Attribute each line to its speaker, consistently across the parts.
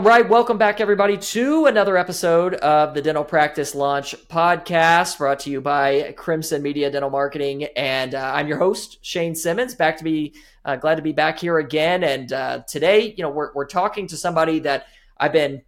Speaker 1: Right, welcome back, everybody, to another episode of the Dental Practice Launch podcast brought to you by Crimson Media Dental Marketing. And uh, I'm your host, Shane Simmons, back to be uh, glad to be back here again. And uh, today, you know, we're, we're talking to somebody that I've been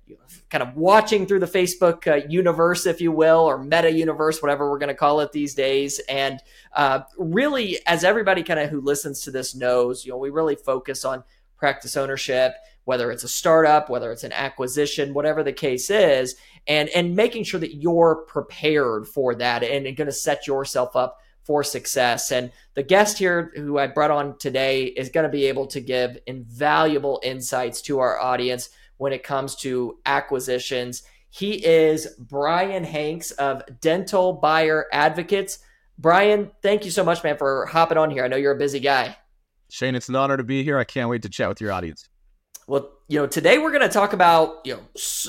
Speaker 1: kind of watching through the Facebook uh, universe, if you will, or meta universe, whatever we're going to call it these days. And uh, really, as everybody kind of who listens to this knows, you know, we really focus on practice ownership whether it's a startup, whether it's an acquisition, whatever the case is, and and making sure that you're prepared for that and, and going to set yourself up for success. And the guest here who I brought on today is going to be able to give invaluable insights to our audience when it comes to acquisitions. He is Brian Hanks of Dental Buyer Advocates. Brian, thank you so much, man, for hopping on here. I know you're a busy guy.
Speaker 2: Shane, it's an honor to be here. I can't wait to chat with your audience.
Speaker 1: Well, you know, today we're going to talk about you know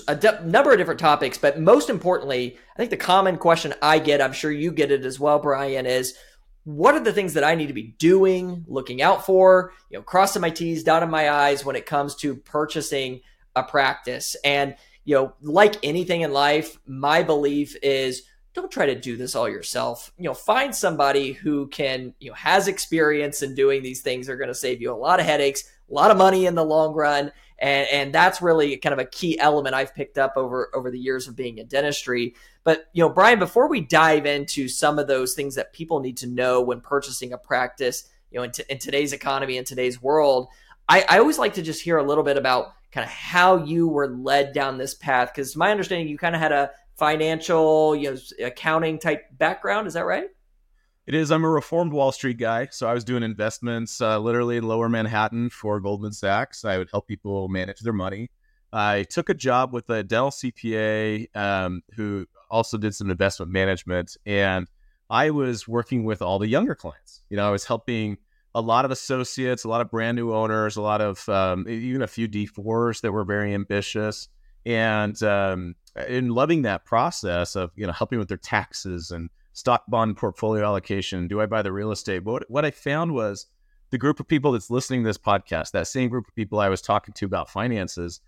Speaker 1: a number of different topics, but most importantly, I think the common question I get, I'm sure you get it as well, Brian, is what are the things that I need to be doing, looking out for, you know, crossing my T's, dotting my I's when it comes to purchasing a practice. And you know, like anything in life, my belief is don't try to do this all yourself. You know, find somebody who can, you know, has experience in doing these things. They're going to save you a lot of headaches a lot of money in the long run. And, and that's really kind of a key element I've picked up over over the years of being in dentistry. But you know, Brian, before we dive into some of those things that people need to know when purchasing a practice, you know, in, t- in today's economy, in today's world, I, I always like to just hear a little bit about kind of how you were led down this path. Because my understanding, you kind of had a financial, you know, accounting type background. Is that right?
Speaker 2: It is. I'm a reformed Wall Street guy. So I was doing investments uh, literally in lower Manhattan for Goldman Sachs. I would help people manage their money. I took a job with a dental CPA um, who also did some investment management. And I was working with all the younger clients. You know, I was helping a lot of associates, a lot of brand new owners, a lot of um, even a few D4s that were very ambitious. And um, in loving that process of, you know, helping with their taxes and stock bond portfolio allocation? Do I buy the real estate? But what, what I found was the group of people that's listening to this podcast, that same group of people I was talking to about finances,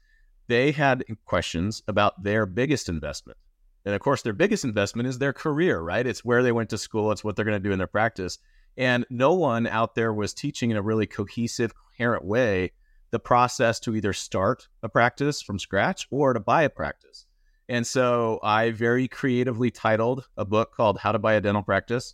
Speaker 2: they had questions about their biggest investment. And of course, their biggest investment is their career, right? It's where they went to school, it's what they're going to do in their practice. And no one out there was teaching in a really cohesive, coherent way the process to either start a practice from scratch or to buy a practice. And so I very creatively titled a book called How to Buy a Dental Practice.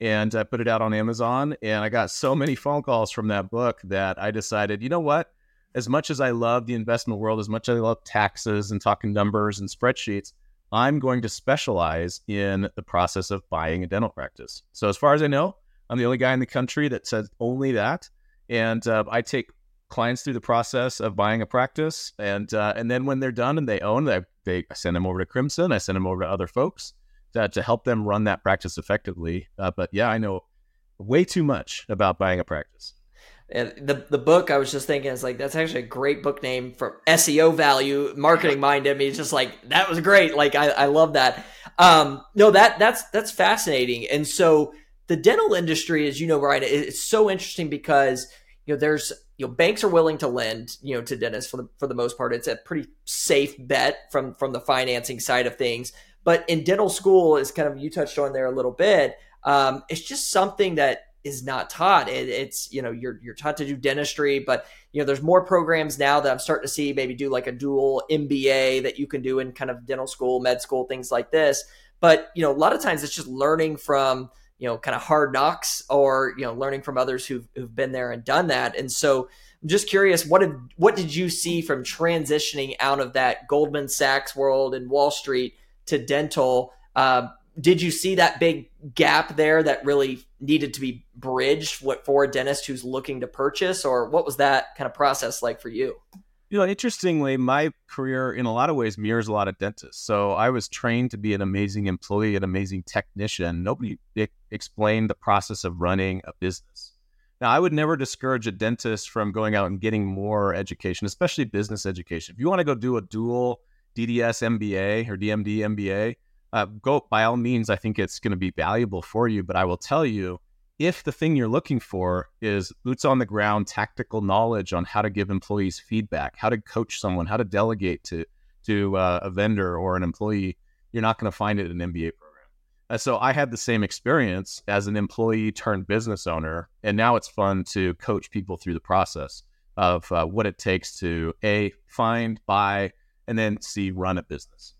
Speaker 2: And I put it out on Amazon. And I got so many phone calls from that book that I decided, you know what? As much as I love the investment world, as much as I love taxes and talking numbers and spreadsheets, I'm going to specialize in the process of buying a dental practice. So, as far as I know, I'm the only guy in the country that says only that. And uh, I take clients through the process of buying a practice, and uh, and then when they're done and they own, they, they I send them over to Crimson. I send them over to other folks to, to help them run that practice effectively. Uh, but yeah, I know way too much about buying a practice.
Speaker 1: And the the book I was just thinking is like that's actually a great book name for SEO value, marketing mind. I mean, it's just like that was great. Like I, I love that. Um, no, that that's that's fascinating. And so the dental industry, as you know, right, it's so interesting because you know there's you know banks are willing to lend you know to dentists for the for the most part. It's a pretty safe bet from from the financing side of things. But in dental school is kind of you touched on there a little bit um, it's just something that is not taught. It, it's you know you're you're taught to do dentistry but you know there's more programs now that i'm starting to see maybe do like a dual mba that you can do in kind of dental school med school things like this. But you know a lot of times it's just learning from you know kind of hard knocks or you know learning from others who've, who've been there and done that. And so i'm just curious what did what did you see from transitioning out of that goldman sachs world and wall street to dental? Uh, did you see that big gap there that really needed to be bridged what for a dentist who's looking to purchase? Or what was that kind of process like for you
Speaker 2: you know, interestingly, my career in a lot of ways mirrors a lot of dentists. So I was trained to be an amazing employee, an amazing technician. Nobody explained the process of running a business. Now, I would never discourage a dentist from going out and getting more education, especially business education. If you want to go do a dual DDS MBA or DMD MBA, uh, go by all means. I think it's going to be valuable for you. But I will tell you, if the thing you're looking for is boots on the ground, tactical knowledge on how to give employees feedback, how to coach someone, how to delegate to to uh, a vendor or an employee, you're not going to find it in an MBA program. And so I had the same experience as an employee turned business owner, and now it's fun to coach people through the process of uh, what it takes to a find, buy, and then c run a business.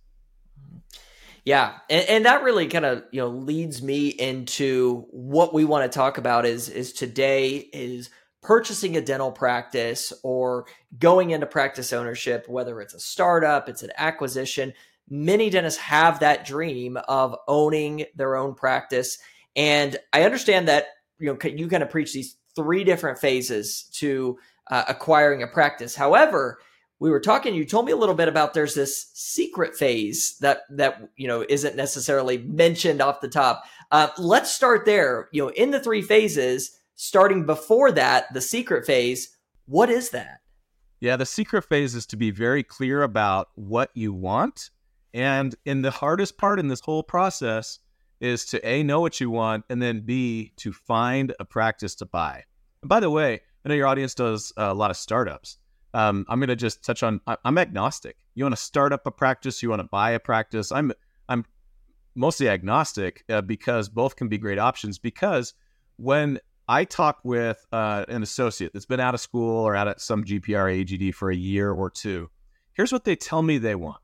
Speaker 1: Yeah, and, and that really kind of you know leads me into what we want to talk about is is today is purchasing a dental practice or going into practice ownership, whether it's a startup, it's an acquisition. Many dentists have that dream of owning their own practice, and I understand that you know you kind of preach these three different phases to uh, acquiring a practice. However, we were talking you told me a little bit about there's this secret phase that that you know isn't necessarily mentioned off the top. Uh, let's start there. You know in the three phases starting before that the secret phase what is that?
Speaker 2: Yeah the secret phase is to be very clear about what you want. And in the hardest part in this whole process is to a know what you want and then b to find a practice to buy. And by the way i know your audience does a lot of startups um, I'm going to just touch on. I, am agnostic. You want to start up a practice, you want to buy a practice. I'm I'm mostly agnostic uh, because both can be great options. Because when I talk with uh, an associate that's been out of school or out at some GPR AGD for a year or two, here's what they tell me they want: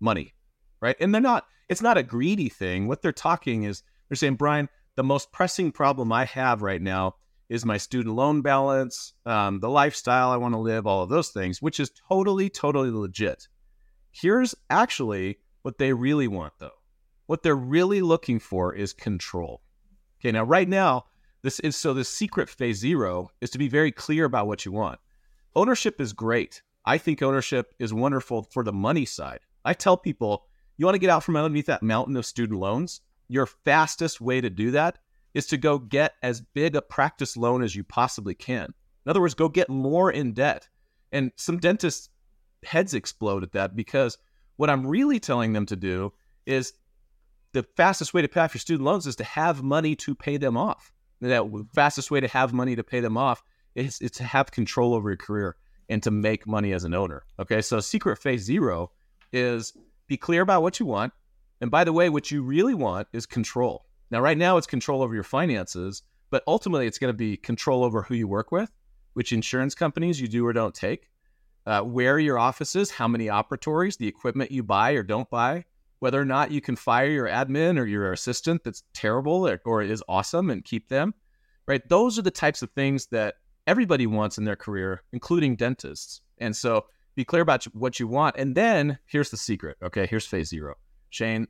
Speaker 2: money, right? And they're not. It's not a greedy thing. What they're talking is they're saying, Brian, the most pressing problem I have right now is my student loan balance, um, the lifestyle I want to live, all of those things, which is totally, totally legit. Here's actually what they really want, though. What they're really looking for is control. Okay, now, right now, this is so the secret phase zero is to be very clear about what you want. Ownership is great. I think ownership is wonderful for the money side. I tell people, you want to get out from underneath that mountain of student loans? Your fastest way to do that is to go get as big a practice loan as you possibly can. In other words, go get more in debt. And some dentists' heads explode at that because what I'm really telling them to do is the fastest way to pay off your student loans is to have money to pay them off. The fastest way to have money to pay them off is, is to have control over your career and to make money as an owner. Okay, so secret phase zero is be clear about what you want. And by the way, what you really want is control. Now, right now, it's control over your finances, but ultimately, it's going to be control over who you work with, which insurance companies you do or don't take, uh, where your office is, how many operatories, the equipment you buy or don't buy, whether or not you can fire your admin or your assistant that's terrible or, or is awesome and keep them, right? Those are the types of things that everybody wants in their career, including dentists. And so be clear about what you want. And then here's the secret. Okay, here's phase zero. Shane,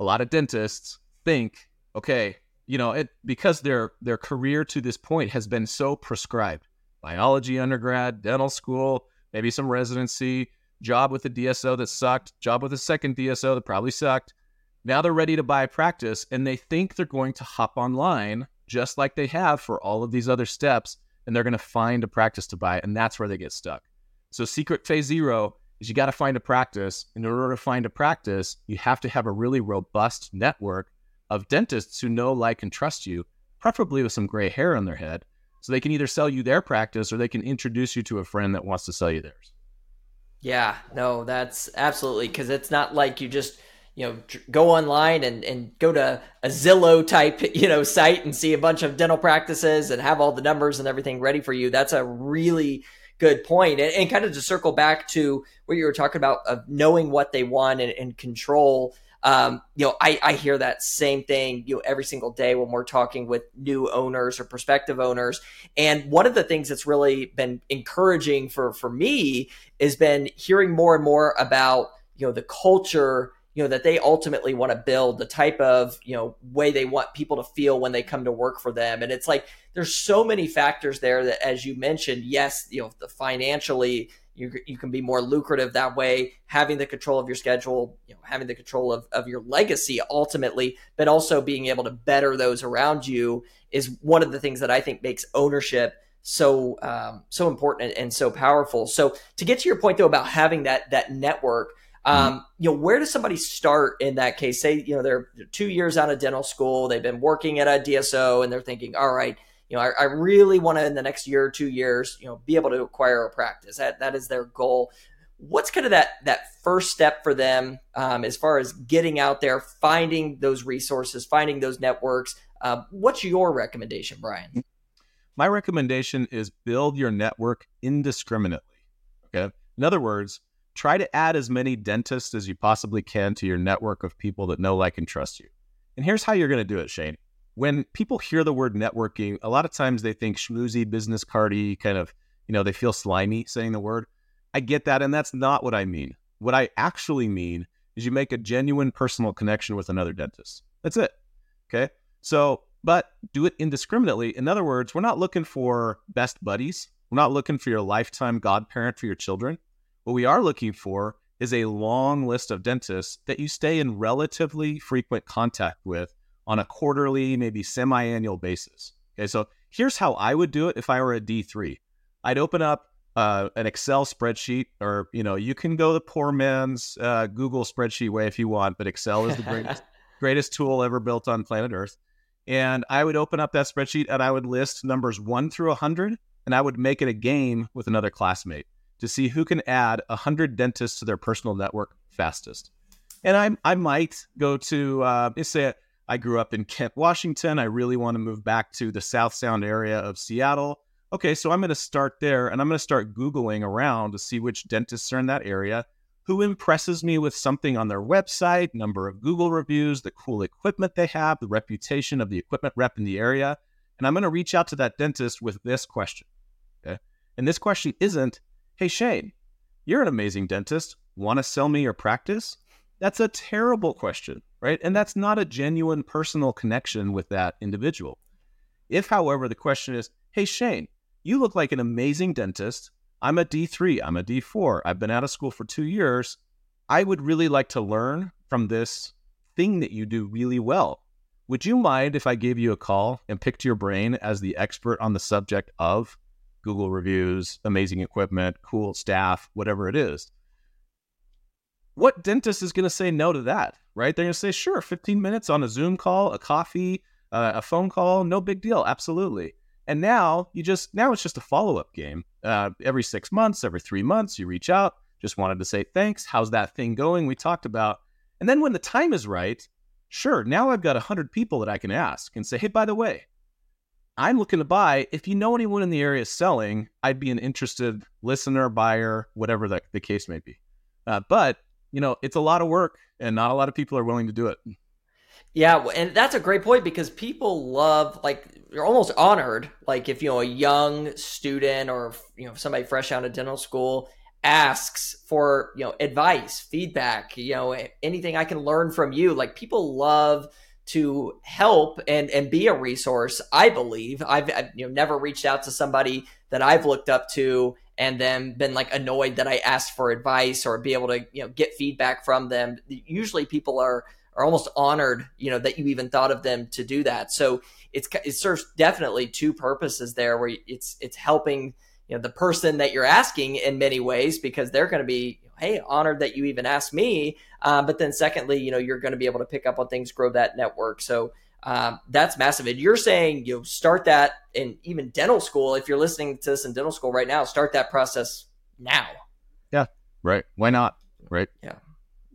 Speaker 2: a lot of dentists think, okay, you know, it because their their career to this point has been so prescribed. Biology undergrad, dental school, maybe some residency, job with a DSO that sucked, job with a second DSO that probably sucked. Now they're ready to buy a practice and they think they're going to hop online just like they have for all of these other steps and they're going to find a practice to buy and that's where they get stuck. So secret phase 0 is you got to find a practice. In order to find a practice, you have to have a really robust network of dentists who know, like, and trust you, preferably with some gray hair on their head, so they can either sell you their practice or they can introduce you to a friend that wants to sell you theirs.
Speaker 1: Yeah, no, that's absolutely because it's not like you just you know go online and and go to a Zillow type you know site and see a bunch of dental practices and have all the numbers and everything ready for you. That's a really good point. And, and kind of to circle back to what you were talking about of knowing what they want and, and control um, you know, I, I hear that same thing, you know, every single day when we're talking with new owners or prospective owners. And one of the things that's really been encouraging for, for me has been hearing more and more about, you know, the culture you know that they ultimately want to build the type of you know way they want people to feel when they come to work for them and it's like there's so many factors there that as you mentioned yes you know the financially you, you can be more lucrative that way having the control of your schedule you know having the control of, of your legacy ultimately but also being able to better those around you is one of the things that i think makes ownership so um, so important and, and so powerful so to get to your point though about having that that network Um, mm-hmm. You know, where does somebody start in that case? Say, you know, they're two years out of dental school, they've been working at a DSO, and they're thinking, all right, you know, I, I really want to in the next year or two years, you know, be able to acquire a practice. That that is their goal. What's kind of that that first step for them um, as far as getting out there, finding those resources, finding those networks? Uh, what's your recommendation, Brian?
Speaker 2: My recommendation is build your network indiscriminately. Okay. In other words, try to add as many dentists as you possibly can to your network of people that know, like, and trust you. And here's how you're going to do it, Shane. When people hear the word networking, a lot of times they think schmoozy, business cardy, kind of, you know, they feel slimy saying the word. I get that. And that's not what I mean. What I actually mean is you make a genuine personal connection with another dentist. That's it. Okay. So, but do it indiscriminately. In other words, we're not looking for best buddies. We're not looking for your lifetime godparent for your children. What we are looking for is a long list of dentists that you stay in relatively frequent contact with on a quarterly, maybe semi annual basis. Okay, so here's how I would do it if I were a D3. I'd open up uh, an Excel spreadsheet, or you know, you can go the poor man's uh, Google spreadsheet way if you want, but Excel is the greatest greatest tool ever built on planet Earth. And I would open up that spreadsheet and I would list numbers one through 100, and I would make it a game with another classmate to see who can add 100 dentists to their personal network fastest. And I, I might go to, uh, say I grew up in Kent, Washington. I really want to move back to the South Sound area of Seattle. Okay, so I'm going to start there and I'm going to start Googling around to see which dentists are in that area, who impresses me with something on their website, number of Google reviews, the cool equipment they have, the reputation of the equipment rep in the area. And I'm going to reach out to that dentist with this question. Okay. And this question isn't, Hey, Shane, you're an amazing dentist. Want to sell me your practice? That's a terrible question, right? And that's not a genuine personal connection with that individual. If, however, the question is, Hey, Shane, you look like an amazing dentist. I'm a D3, I'm a D4, I've been out of school for two years. I would really like to learn from this thing that you do really well. Would you mind if I gave you a call and picked your brain as the expert on the subject of Google reviews, amazing equipment, cool staff, whatever it is. What dentist is going to say no to that, right? They're going to say, sure, 15 minutes on a Zoom call, a coffee, uh, a phone call, no big deal, absolutely. And now you just, now it's just a follow up game. Uh, every six months, every three months, you reach out, just wanted to say thanks. How's that thing going? We talked about. And then when the time is right, sure, now I've got 100 people that I can ask and say, hey, by the way, I'm looking to buy. If you know anyone in the area selling, I'd be an interested listener, buyer, whatever the, the case may be. Uh, but, you know, it's a lot of work and not a lot of people are willing to do it.
Speaker 1: Yeah, and that's a great point because people love like you're almost honored like if you know a young student or you know somebody fresh out of dental school asks for you know advice, feedback, you know anything I can learn from you. Like people love to help and and be a resource. I believe I've, I've, you know never reached out to somebody that I've looked up to and then been like annoyed that I asked for advice or be able to you know get feedback from them. Usually people are are almost honored you know that you even thought of them to do that. So it's it serves definitely two purposes there where it's it's helping you know the person that you're asking in many ways because they're going to be hey honored that you even asked me uh, but then secondly you know you're going to be able to pick up on things grow that network so um, that's massive. And you're saying you know start that in even dental school. If you're listening to this in dental school right now start that process now.
Speaker 2: Yeah. Right. Why not? Right.
Speaker 1: Yeah.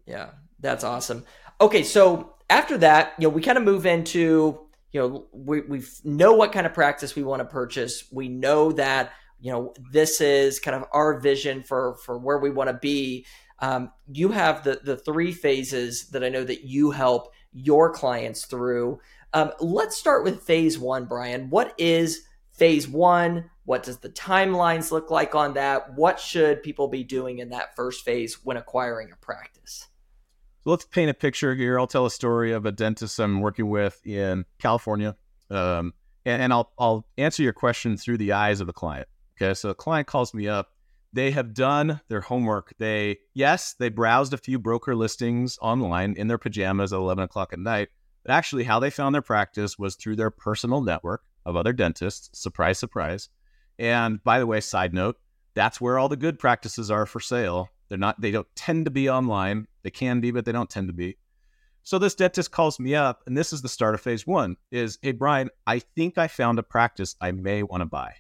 Speaker 1: Yeah. That's awesome. Okay. So after that you know we kind of move into you know we, we know what kind of practice we want to purchase. We know that you know this is kind of our vision for for where we want to be. Um, you have the the three phases that i know that you help your clients through um, let's start with phase one brian what is phase one what does the timelines look like on that what should people be doing in that first phase when acquiring a practice
Speaker 2: so let's paint a picture here i'll tell a story of a dentist i'm working with in california um, and, and I'll, I'll answer your question through the eyes of the client Okay, so a client calls me up. They have done their homework. They, yes, they browsed a few broker listings online in their pajamas at 11 o'clock at night. Actually, how they found their practice was through their personal network of other dentists. Surprise, surprise. And by the way, side note, that's where all the good practices are for sale. They're not. They don't tend to be online. They can be, but they don't tend to be. So this dentist calls me up, and this is the start of phase one. Is hey Brian, I think I found a practice I may want to buy.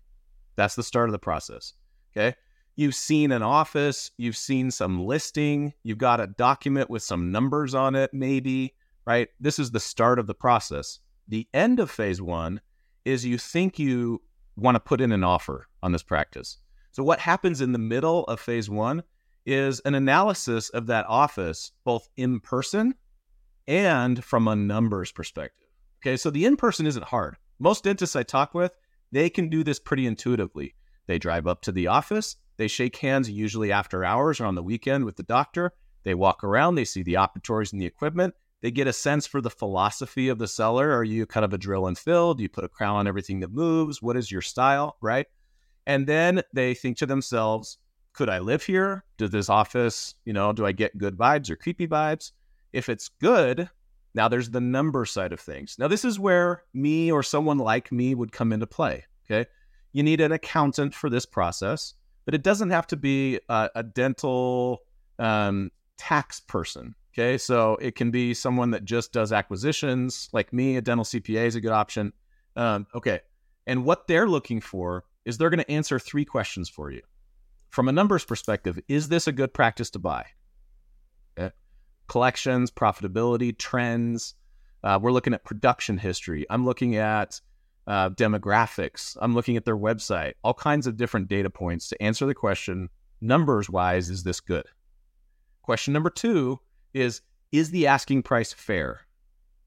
Speaker 2: That's the start of the process. Okay. You've seen an office, you've seen some listing, you've got a document with some numbers on it, maybe, right? This is the start of the process. The end of phase one is you think you want to put in an offer on this practice. So, what happens in the middle of phase one is an analysis of that office, both in person and from a numbers perspective. Okay, so the in person isn't hard. Most dentists I talk with, they can do this pretty intuitively. They drive up to the office, they shake hands usually after hours or on the weekend with the doctor. They walk around, they see the operatories and the equipment. They get a sense for the philosophy of the seller. Are you kind of a drill and fill? Do you put a crown on everything that moves? What is your style? Right. And then they think to themselves, could I live here? Does this office, you know, do I get good vibes or creepy vibes? If it's good, now there's the number side of things. Now, this is where me or someone like me would come into play. Okay. You need an accountant for this process, but it doesn't have to be a, a dental um, tax person. Okay. So it can be someone that just does acquisitions, like me. A dental CPA is a good option. Um, okay. And what they're looking for is they're going to answer three questions for you. From a numbers perspective, is this a good practice to buy? Okay. Collections, profitability, trends. Uh, we're looking at production history. I'm looking at uh, demographics. I'm looking at their website, all kinds of different data points to answer the question numbers wise, is this good? Question number two is Is the asking price fair?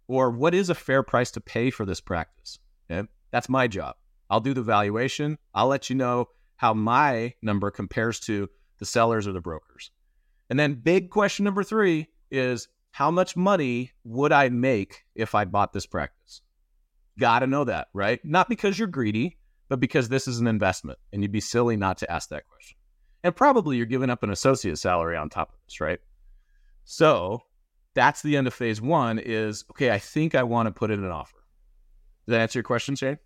Speaker 2: Or what is a fair price to pay for this practice? Okay? That's my job. I'll do the valuation. I'll let you know how my number compares to the sellers or the brokers. And then, big question number three is how much money would I make if I bought this practice? Got to know that, right? Not because you're greedy, but because this is an investment and you'd be silly not to ask that question. And probably you're giving up an associate salary on top of this, right? So that's the end of phase one is okay, I think I want to put in an offer. Does that answer your question, Shane?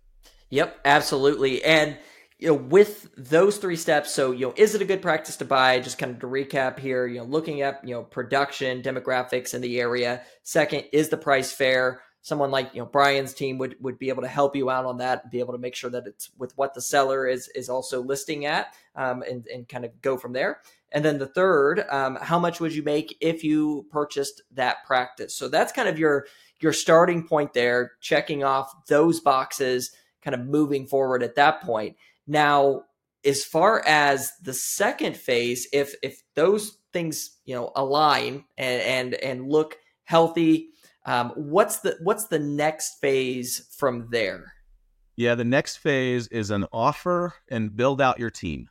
Speaker 1: Yep, absolutely. And you know, with those three steps, so you know, is it a good practice to buy? Just kind of to recap here, you know, looking at you know production, demographics in the area. Second, is the price fair? Someone like you know Brian's team would would be able to help you out on that, be able to make sure that it's with what the seller is is also listing at, um, and and kind of go from there. And then the third, um, how much would you make if you purchased that practice? So that's kind of your your starting point there, checking off those boxes, kind of moving forward at that point. Now, as far as the second phase, if if those things you know align and and, and look healthy, um, what's the what's the next phase from there?
Speaker 2: Yeah, the next phase is an offer and build out your team.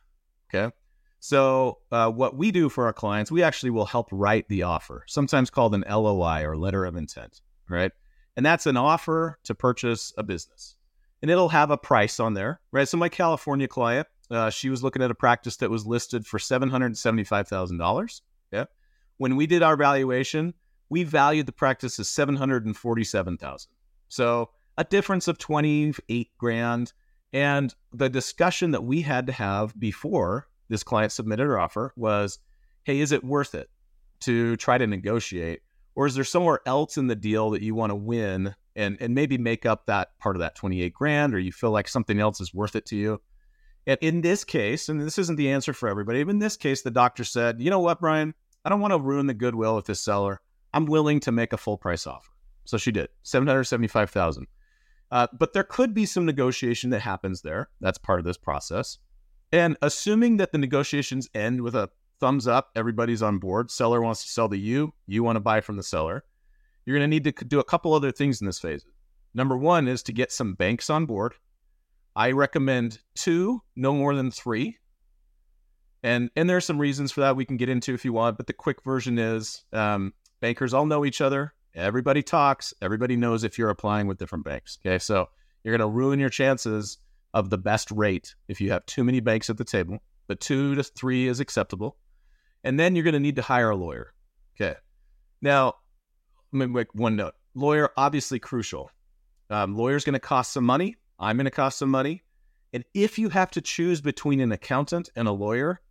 Speaker 2: Okay. So, uh, what we do for our clients, we actually will help write the offer, sometimes called an LOI or letter of intent, right? And that's an offer to purchase a business and it'll have a price on there, right? So my California client, uh, she was looking at a practice that was listed for seven hundred seventy-five thousand dollars. Yeah. When we did our valuation, we valued the practice as seven hundred and forty-seven thousand. So a difference of twenty-eight grand. And the discussion that we had to have before this client submitted her offer was, "Hey, is it worth it to try to negotiate, or is there somewhere else in the deal that you want to win and and maybe make up that part of that 28 grand or you feel like something else is worth it to you? And in this case and this isn't the answer for everybody but in this case the doctor said you know what brian? I don't want to ruin the goodwill of this seller. I'm willing to make a full price offer. So she did 775000 uh, but there could be some negotiation that happens there. That's part of this process and assuming that the negotiations end with a thumbs up everybody's on board seller wants to sell to you you want to buy from the seller you're going to need to do a couple other things in this phase. Number one is to get some banks on board. I recommend two, no more than three. And and there are some reasons for that we can get into if you want, but the quick version is um, bankers all know each other. Everybody talks. Everybody knows if you're applying with different banks. Okay, so you're going to ruin your chances of the best rate if you have too many banks at the table. But two to three is acceptable. And then you're going to need to hire a lawyer. Okay. Now, let me make one note. Lawyer, obviously crucial. Um, lawyer's going to cost some money. I'm going to cost some money. And if you have to choose between an accountant and a lawyer,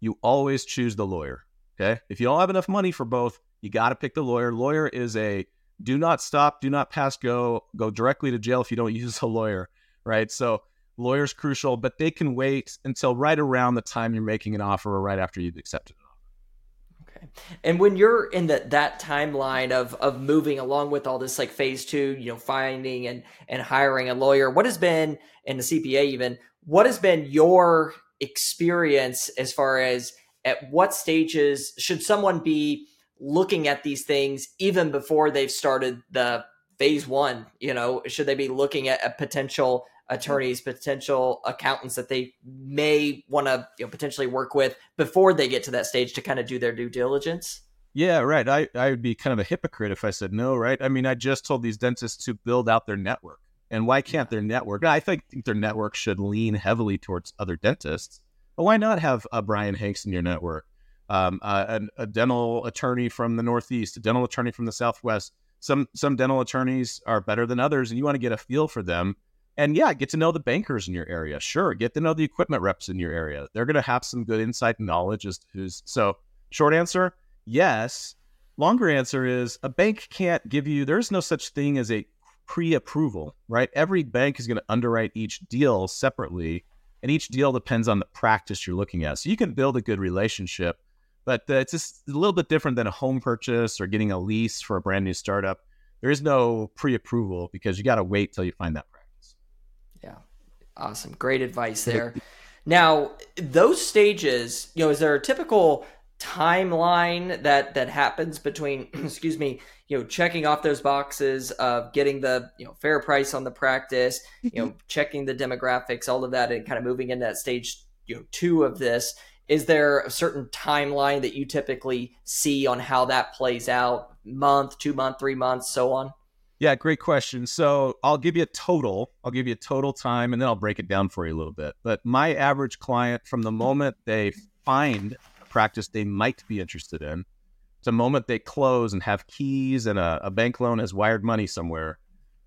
Speaker 2: you always choose the lawyer. Okay. If you don't have enough money for both, you got to pick the lawyer. Lawyer is a do not stop, do not pass go, go directly to jail if you don't use a lawyer, right? So lawyer's crucial, but they can wait until right around the time you're making an offer or right after you've accepted an
Speaker 1: offer. Okay. And when you're in that that timeline of of moving along with all this like phase two, you know, finding and and hiring a lawyer, what has been in the CPA even, what has been your experience as far as at what stages should someone be looking at these things even before they've started the phase one you know should they be looking at, at potential attorneys potential accountants that they may want to you know, potentially work with before they get to that stage to kind of do their due diligence?
Speaker 2: Yeah right. I, I would be kind of a hypocrite if i said no right? I mean i just told these dentists to build out their network. And why can't their network i think, think their network should lean heavily towards other dentists. But why not have a brian Hanks in your network? Um, uh, a, a, dental attorney from the Northeast, a dental attorney from the Southwest. Some some dental attorneys are better than others, and you want to get a feel for them. And yeah, get to know the bankers in your area. Sure, get to know the equipment reps in your area. They're going to have some good insight knowledge as to who's. So, short answer, yes. Longer answer is a bank can't give you. There's no such thing as a pre-approval, right? Every bank is going to underwrite each deal separately and each deal depends on the practice you're looking at. So you can build a good relationship, but uh, it's just a little bit different than a home purchase or getting a lease for a brand new startup. There is no pre-approval because you got to wait till you find that practice.
Speaker 1: Yeah, awesome, great advice there. now, those stages, you know, is there a typical timeline that that happens between excuse me you know checking off those boxes of getting the you know fair price on the practice you know checking the demographics all of that and kind of moving into that stage you know two of this is there a certain timeline that you typically see on how that plays out month two month three months so on
Speaker 2: yeah great question so i'll give you a total i'll give you a total time and then i'll break it down for you a little bit but my average client from the moment they find a practice they might be interested in. To the moment they close and have keys and a, a bank loan has wired money somewhere.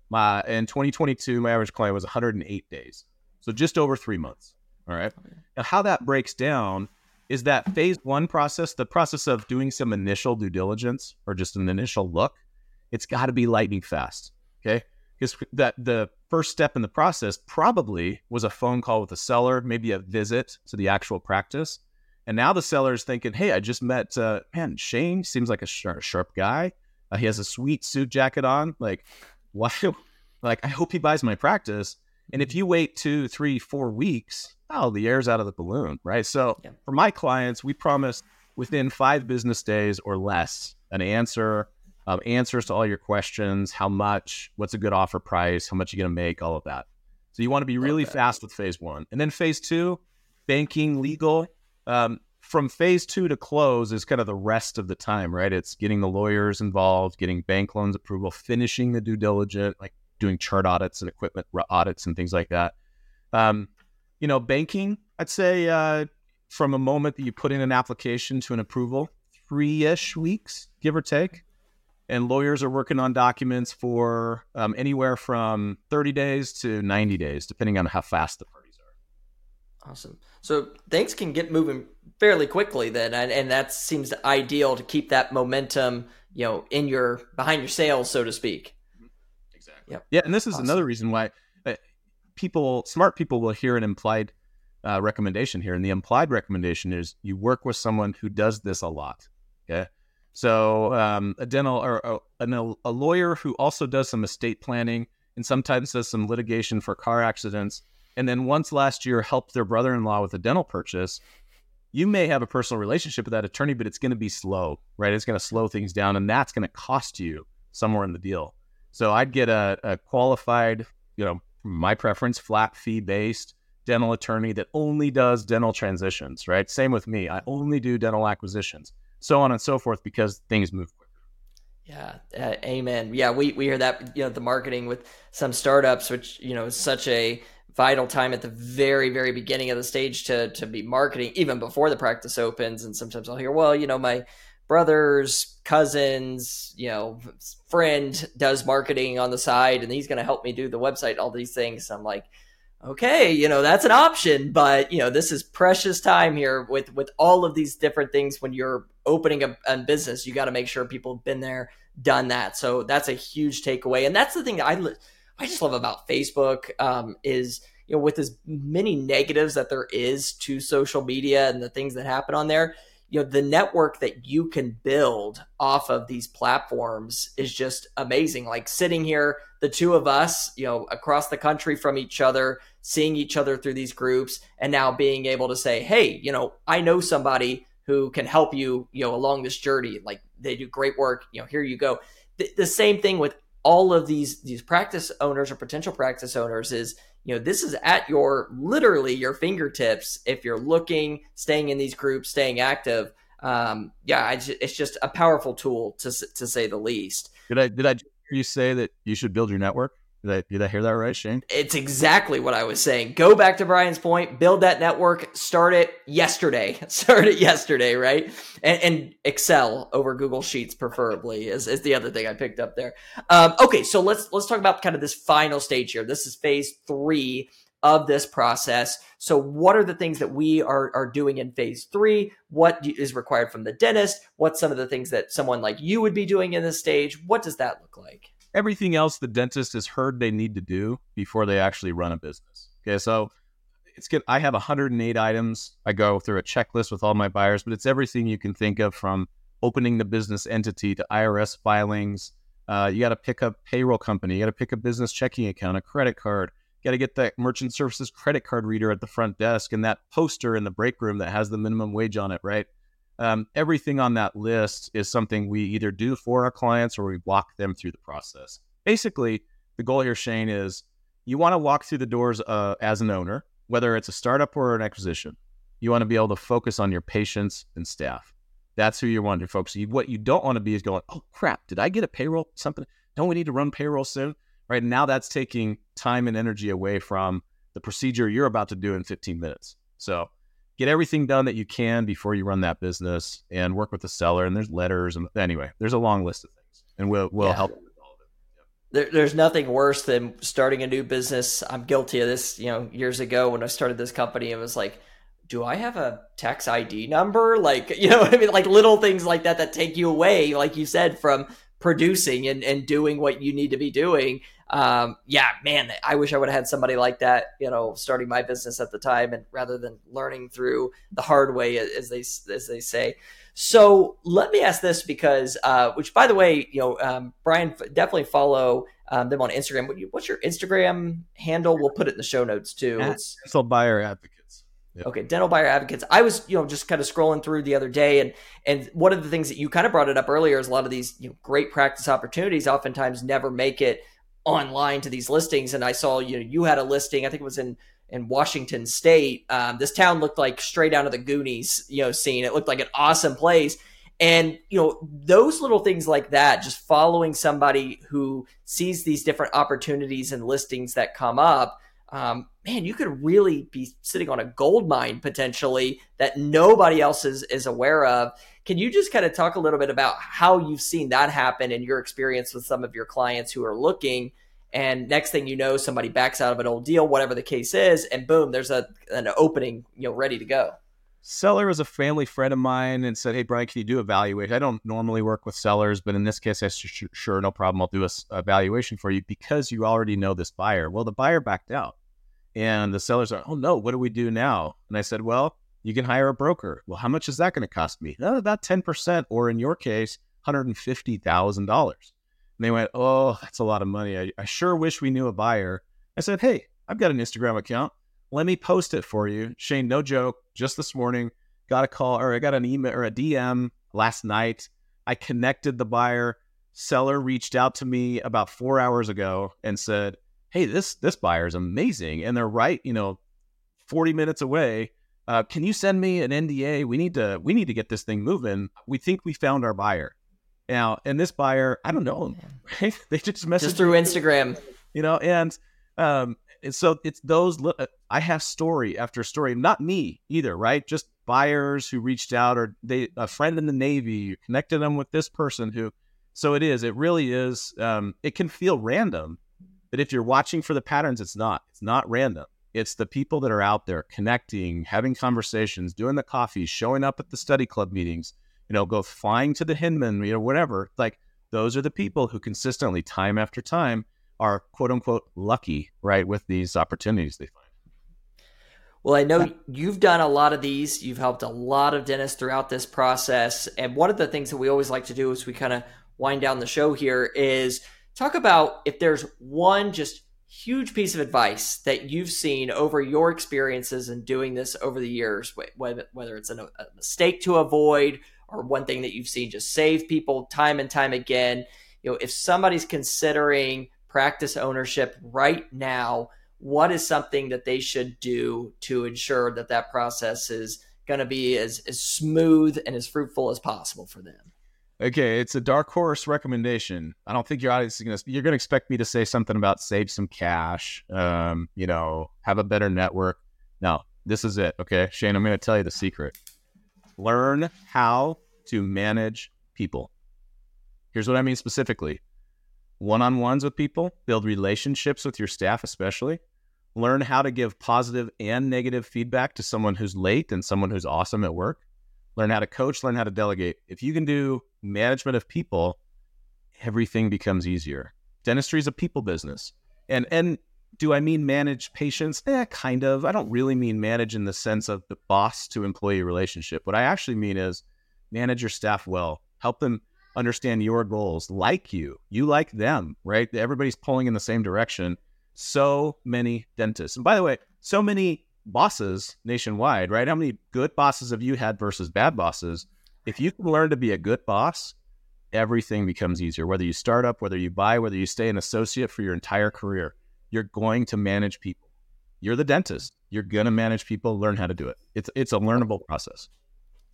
Speaker 2: My in 2022, my average client was 108 days, so just over three months. All right. Okay. Now, how that breaks down is that phase one process, the process of doing some initial due diligence or just an initial look, it's got to be lightning fast. Okay. Because that the first step in the process probably was a phone call with the seller, maybe a visit to the actual practice. And now the seller is thinking, hey, I just met, uh, man, Shane seems like a sharp, sharp guy. Uh, he has a sweet suit jacket on. Like, why? Like, I hope he buys my practice. And if you wait two, three, four weeks, oh, the air's out of the balloon, right? So yeah. for my clients, we promise within five business days or less an answer, um, answers to all your questions, how much, what's a good offer price, how much you're going to make, all of that. So you want to be really fast with phase one. And then phase two, banking, legal, um, from phase two to close is kind of the rest of the time, right? It's getting the lawyers involved, getting bank loans approval, finishing the due diligence, like doing chart audits and equipment audits and things like that. Um, you know, banking, I'd say uh, from a moment that you put in an application to an approval, three ish weeks, give or take. And lawyers are working on documents for um, anywhere from 30 days to 90 days, depending on how fast the parties are.
Speaker 1: Awesome. So things can get moving fairly quickly then, and, and that seems ideal to keep that momentum, you know, in your behind your sails, so to speak.
Speaker 2: Yep. Yeah, and this is awesome. another reason why uh, people, smart people, will hear an implied uh, recommendation here, and the implied recommendation is you work with someone who does this a lot. Okay. So um, a dental or a, a lawyer who also does some estate planning and sometimes does some litigation for car accidents and then once last year helped their brother-in-law with a dental purchase, you may have a personal relationship with that attorney, but it's going to be slow, right? It's going to slow things down, and that's going to cost you somewhere in the deal. So I'd get a, a qualified, you know, my preference, flat fee based dental attorney that only does dental transitions, right? Same with me. I only do dental acquisitions, so on and so forth, because things move quicker.
Speaker 1: Yeah, uh, amen. Yeah, we, we hear that, you know, the marketing with some startups, which, you know, is such a vital time at the very very beginning of the stage to to be marketing even before the practice opens and sometimes i'll hear well you know my brother's cousins you know friend does marketing on the side and he's going to help me do the website all these things i'm like okay, you know, that's an option, but you know, this is precious time here with with all of these different things when you're opening a, a business. You got to make sure people have been there, done that. So that's a huge takeaway, and that's the thing I I just love about Facebook um, is you know with as many negatives that there is to social media and the things that happen on there you know the network that you can build off of these platforms is just amazing. Like sitting here the two of us you know across the country from each other seeing each other through these groups and now being able to say hey you know i know somebody who can help you you know along this journey. Like they do great work you know here you go. The, the same thing with all of these these practice owners or potential practice owners is you know this is at your literally your fingertips if you're looking staying in these groups staying active. Um, yeah it's just a powerful tool to to say the least.
Speaker 2: Did i did i you say that you should build your network did I, did I hear that right, Shane?
Speaker 1: It's exactly what I was saying. Go back to Brian's point, build that network, start it yesterday. Start it yesterday, right? And, and Excel over Google Sheets, preferably, is, is the other thing I picked up there. Um, okay, so let's let's talk about kind of this final stage here. This is phase three of this process. So, what are the things that we are, are doing in phase three? What is required from the dentist? What's some of the things that someone like you would be doing in this stage? What does that look like?
Speaker 2: Everything else the dentist has heard they need to do before they actually run a business. Okay, so it's good. I have 108 items. I go through a checklist with all my buyers, but it's everything you can think of from opening the business entity to IRS filings. Uh, you got to pick a payroll company. You got to pick a business checking account, a credit card. You got to get that merchant services credit card reader at the front desk and that poster in the break room that has the minimum wage on it, right? Um, everything on that list is something we either do for our clients or we walk them through the process. Basically, the goal here, Shane, is you want to walk through the doors uh, as an owner, whether it's a startup or an acquisition. You want to be able to focus on your patients and staff. That's who you want to focus. What you don't want to be is going, oh crap, did I get a payroll? Something? Don't we need to run payroll soon? Right now, that's taking time and energy away from the procedure you're about to do in 15 minutes. So get everything done that you can before you run that business and work with the seller. And there's letters and anyway, there's a long list of things, and we'll we'll yeah. help with all of it.
Speaker 1: There, there's nothing worse than starting a new business. I'm guilty of this. You know, years ago when I started this company, it was like. Do I have a tax ID number? Like, you know I mean? Like little things like that that take you away, like you said, from producing and, and doing what you need to be doing um, yeah, man, I wish I would have had somebody like that, you know, starting my business at the time, and rather than learning through the hard way, as they as they say. So let me ask this because, uh, which by the way, you know, um, Brian, definitely follow um, them on Instagram. What's your Instagram handle? We'll put it in the show notes too.
Speaker 2: It's dental buyer advocates.
Speaker 1: Yep. Okay, dental buyer advocates. I was, you know, just kind of scrolling through the other day, and and one of the things that you kind of brought it up earlier is a lot of these you know, great practice opportunities oftentimes never make it online to these listings and I saw you know you had a listing I think it was in in Washington State. Um, this town looked like straight out of the Goonies, you know, scene. It looked like an awesome place. And, you know, those little things like that, just following somebody who sees these different opportunities and listings that come up, um, man, you could really be sitting on a gold mine potentially that nobody else is, is aware of. Can you just kind of talk a little bit about how you've seen that happen in your experience with some of your clients who are looking? And next thing you know, somebody backs out of an old deal, whatever the case is, and boom, there's a an opening, you know, ready to go.
Speaker 2: Seller is a family friend of mine and said, "Hey, Brian, can you do a valuation?" I don't normally work with sellers, but in this case, I said, "Sure, no problem. I'll do a, a valuation for you because you already know this buyer." Well, the buyer backed out, and the sellers are, "Oh no, what do we do now?" And I said, "Well, you can hire a broker. Well, how much is that going to cost me? Oh, about 10%, or in your case, $150,000. And they went, Oh, that's a lot of money. I, I sure wish we knew a buyer. I said, Hey, I've got an Instagram account. Let me post it for you. Shane, no joke. Just this morning, got a call or I got an email or a DM last night. I connected the buyer. Seller reached out to me about four hours ago and said, Hey, this this buyer is amazing. And they're right, you know, 40 minutes away uh, can you send me an NDA? We need to we need to get this thing moving. We think we found our buyer. Now, and this buyer, I don't know, right? They just messaged
Speaker 1: just through Instagram,
Speaker 2: you know, and um, and so it's those. Uh, I have story after story, not me either, right? Just buyers who reached out, or they a friend in the Navy connected them with this person who. So it is. It really is. Um, it can feel random, but if you're watching for the patterns, it's not. It's not random. It's the people that are out there connecting, having conversations, doing the coffee, showing up at the study club meetings, you know, go flying to the Hinman, you know, whatever. Like those are the people who consistently, time after time, are quote unquote lucky, right, with these opportunities they find.
Speaker 1: Well, I know you've done a lot of these. You've helped a lot of dentists throughout this process. And one of the things that we always like to do as we kind of wind down the show here is talk about if there's one just huge piece of advice that you've seen over your experiences in doing this over the years, whether it's a mistake to avoid or one thing that you've seen just save people time and time again. You know, if somebody's considering practice ownership right now, what is something that they should do to ensure that that process is going to be as, as smooth and as fruitful as possible for them?
Speaker 2: Okay, it's a dark horse recommendation. I don't think your audience is to. You're going to expect me to say something about save some cash, um, you know, have a better network. No, this is it. Okay, Shane, I'm going to tell you the secret. Learn how to manage people. Here's what I mean specifically: one-on-ones with people, build relationships with your staff, especially. Learn how to give positive and negative feedback to someone who's late and someone who's awesome at work learn how to coach, learn how to delegate. If you can do management of people, everything becomes easier. Dentistry is a people business. And and do I mean manage patients? Eh, kind of. I don't really mean manage in the sense of the boss to employee relationship. What I actually mean is manage your staff well. Help them understand your goals, like you. You like them, right? Everybody's pulling in the same direction. So many dentists. And by the way, so many bosses nationwide, right? How many good bosses have you had versus bad bosses? If you can learn to be a good boss, everything becomes easier. Whether you start up, whether you buy, whether you stay an associate for your entire career, you're going to manage people. You're the dentist. You're going to manage people, learn how to do it. It's it's a learnable process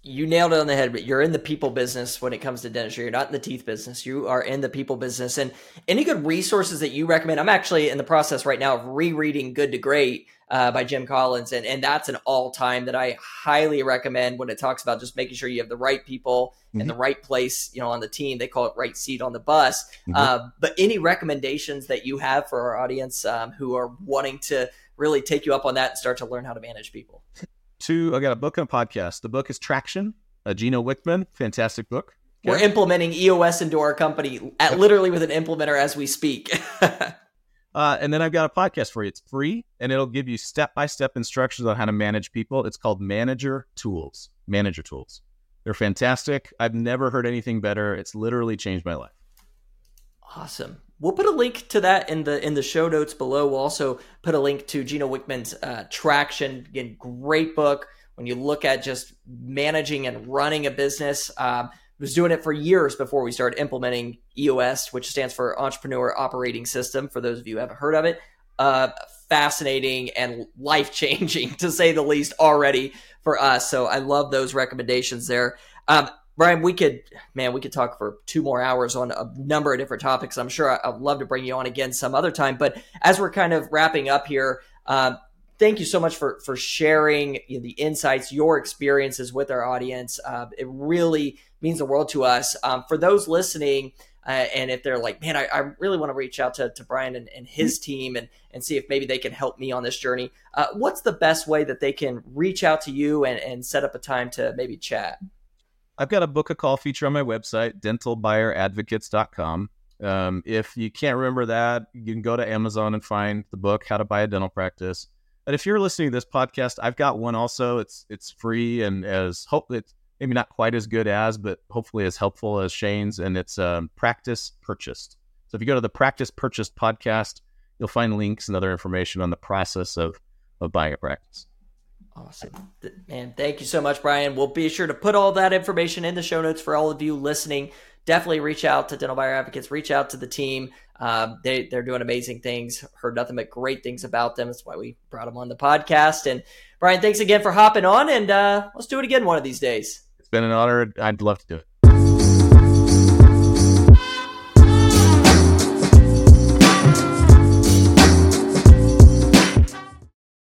Speaker 1: you nailed it on the head, but you're in the people business when it comes to dentistry. You're not in the teeth business. You are in the people business. And any good resources that you recommend? I'm actually in the process right now of rereading Good to Great uh, by Jim Collins. And, and that's an all time that I highly recommend when it talks about just making sure you have the right people mm-hmm. in the right place, you know, on the team. They call it right seat on the bus. Mm-hmm. Uh, but any recommendations that you have for our audience um, who are wanting to really take you up on that and start to learn how to manage people?
Speaker 2: Two, I got a book and a podcast. The book is Traction, a Gino Wickman, fantastic book.
Speaker 1: Okay. We're implementing EOS into our company at literally with an implementer as we speak.
Speaker 2: uh, and then I've got a podcast for you. It's free and it'll give you step by step instructions on how to manage people. It's called Manager Tools. Manager Tools. They're fantastic. I've never heard anything better. It's literally changed my life.
Speaker 1: Awesome. We'll put a link to that in the in the show notes below. We'll also put a link to Gino Wickman's uh, Traction. Again, great book. When you look at just managing and running a business, um, was doing it for years before we started implementing EOS, which stands for Entrepreneur Operating System. For those of you who haven't heard of it, uh, fascinating and life changing to say the least already for us. So I love those recommendations there. Um, Brian, we could, man, we could talk for two more hours on a number of different topics. I'm sure I'd love to bring you on again some other time. But as we're kind of wrapping up here, um, thank you so much for for sharing you know, the insights, your experiences with our audience. Uh, it really means the world to us. Um, for those listening, uh, and if they're like, man, I, I really want to reach out to, to Brian and, and, his team and, and see if maybe they can help me on this journey, uh, what's the best way that they can reach out to you and, and set up a time to maybe chat?
Speaker 2: I've got a book a call feature on my website, dentalbuyeradvocates.com. Um, if you can't remember that, you can go to Amazon and find the book, How to Buy a Dental Practice. And if you're listening to this podcast, I've got one also. It's it's free and as hope it's maybe not quite as good as, but hopefully as helpful as Shane's. And it's um, Practice Purchased. So if you go to the Practice Purchased podcast, you'll find links and other information on the process of of buying a practice.
Speaker 1: Awesome. Man, thank you so much, Brian. We'll be sure to put all that information in the show notes for all of you listening. Definitely reach out to Dental Buyer Advocates, reach out to the team. Um, they, they're doing amazing things. Heard nothing but great things about them. That's why we brought them on the podcast. And Brian, thanks again for hopping on, and uh, let's do it again one of these days.
Speaker 2: It's been an honor. I'd love to do it.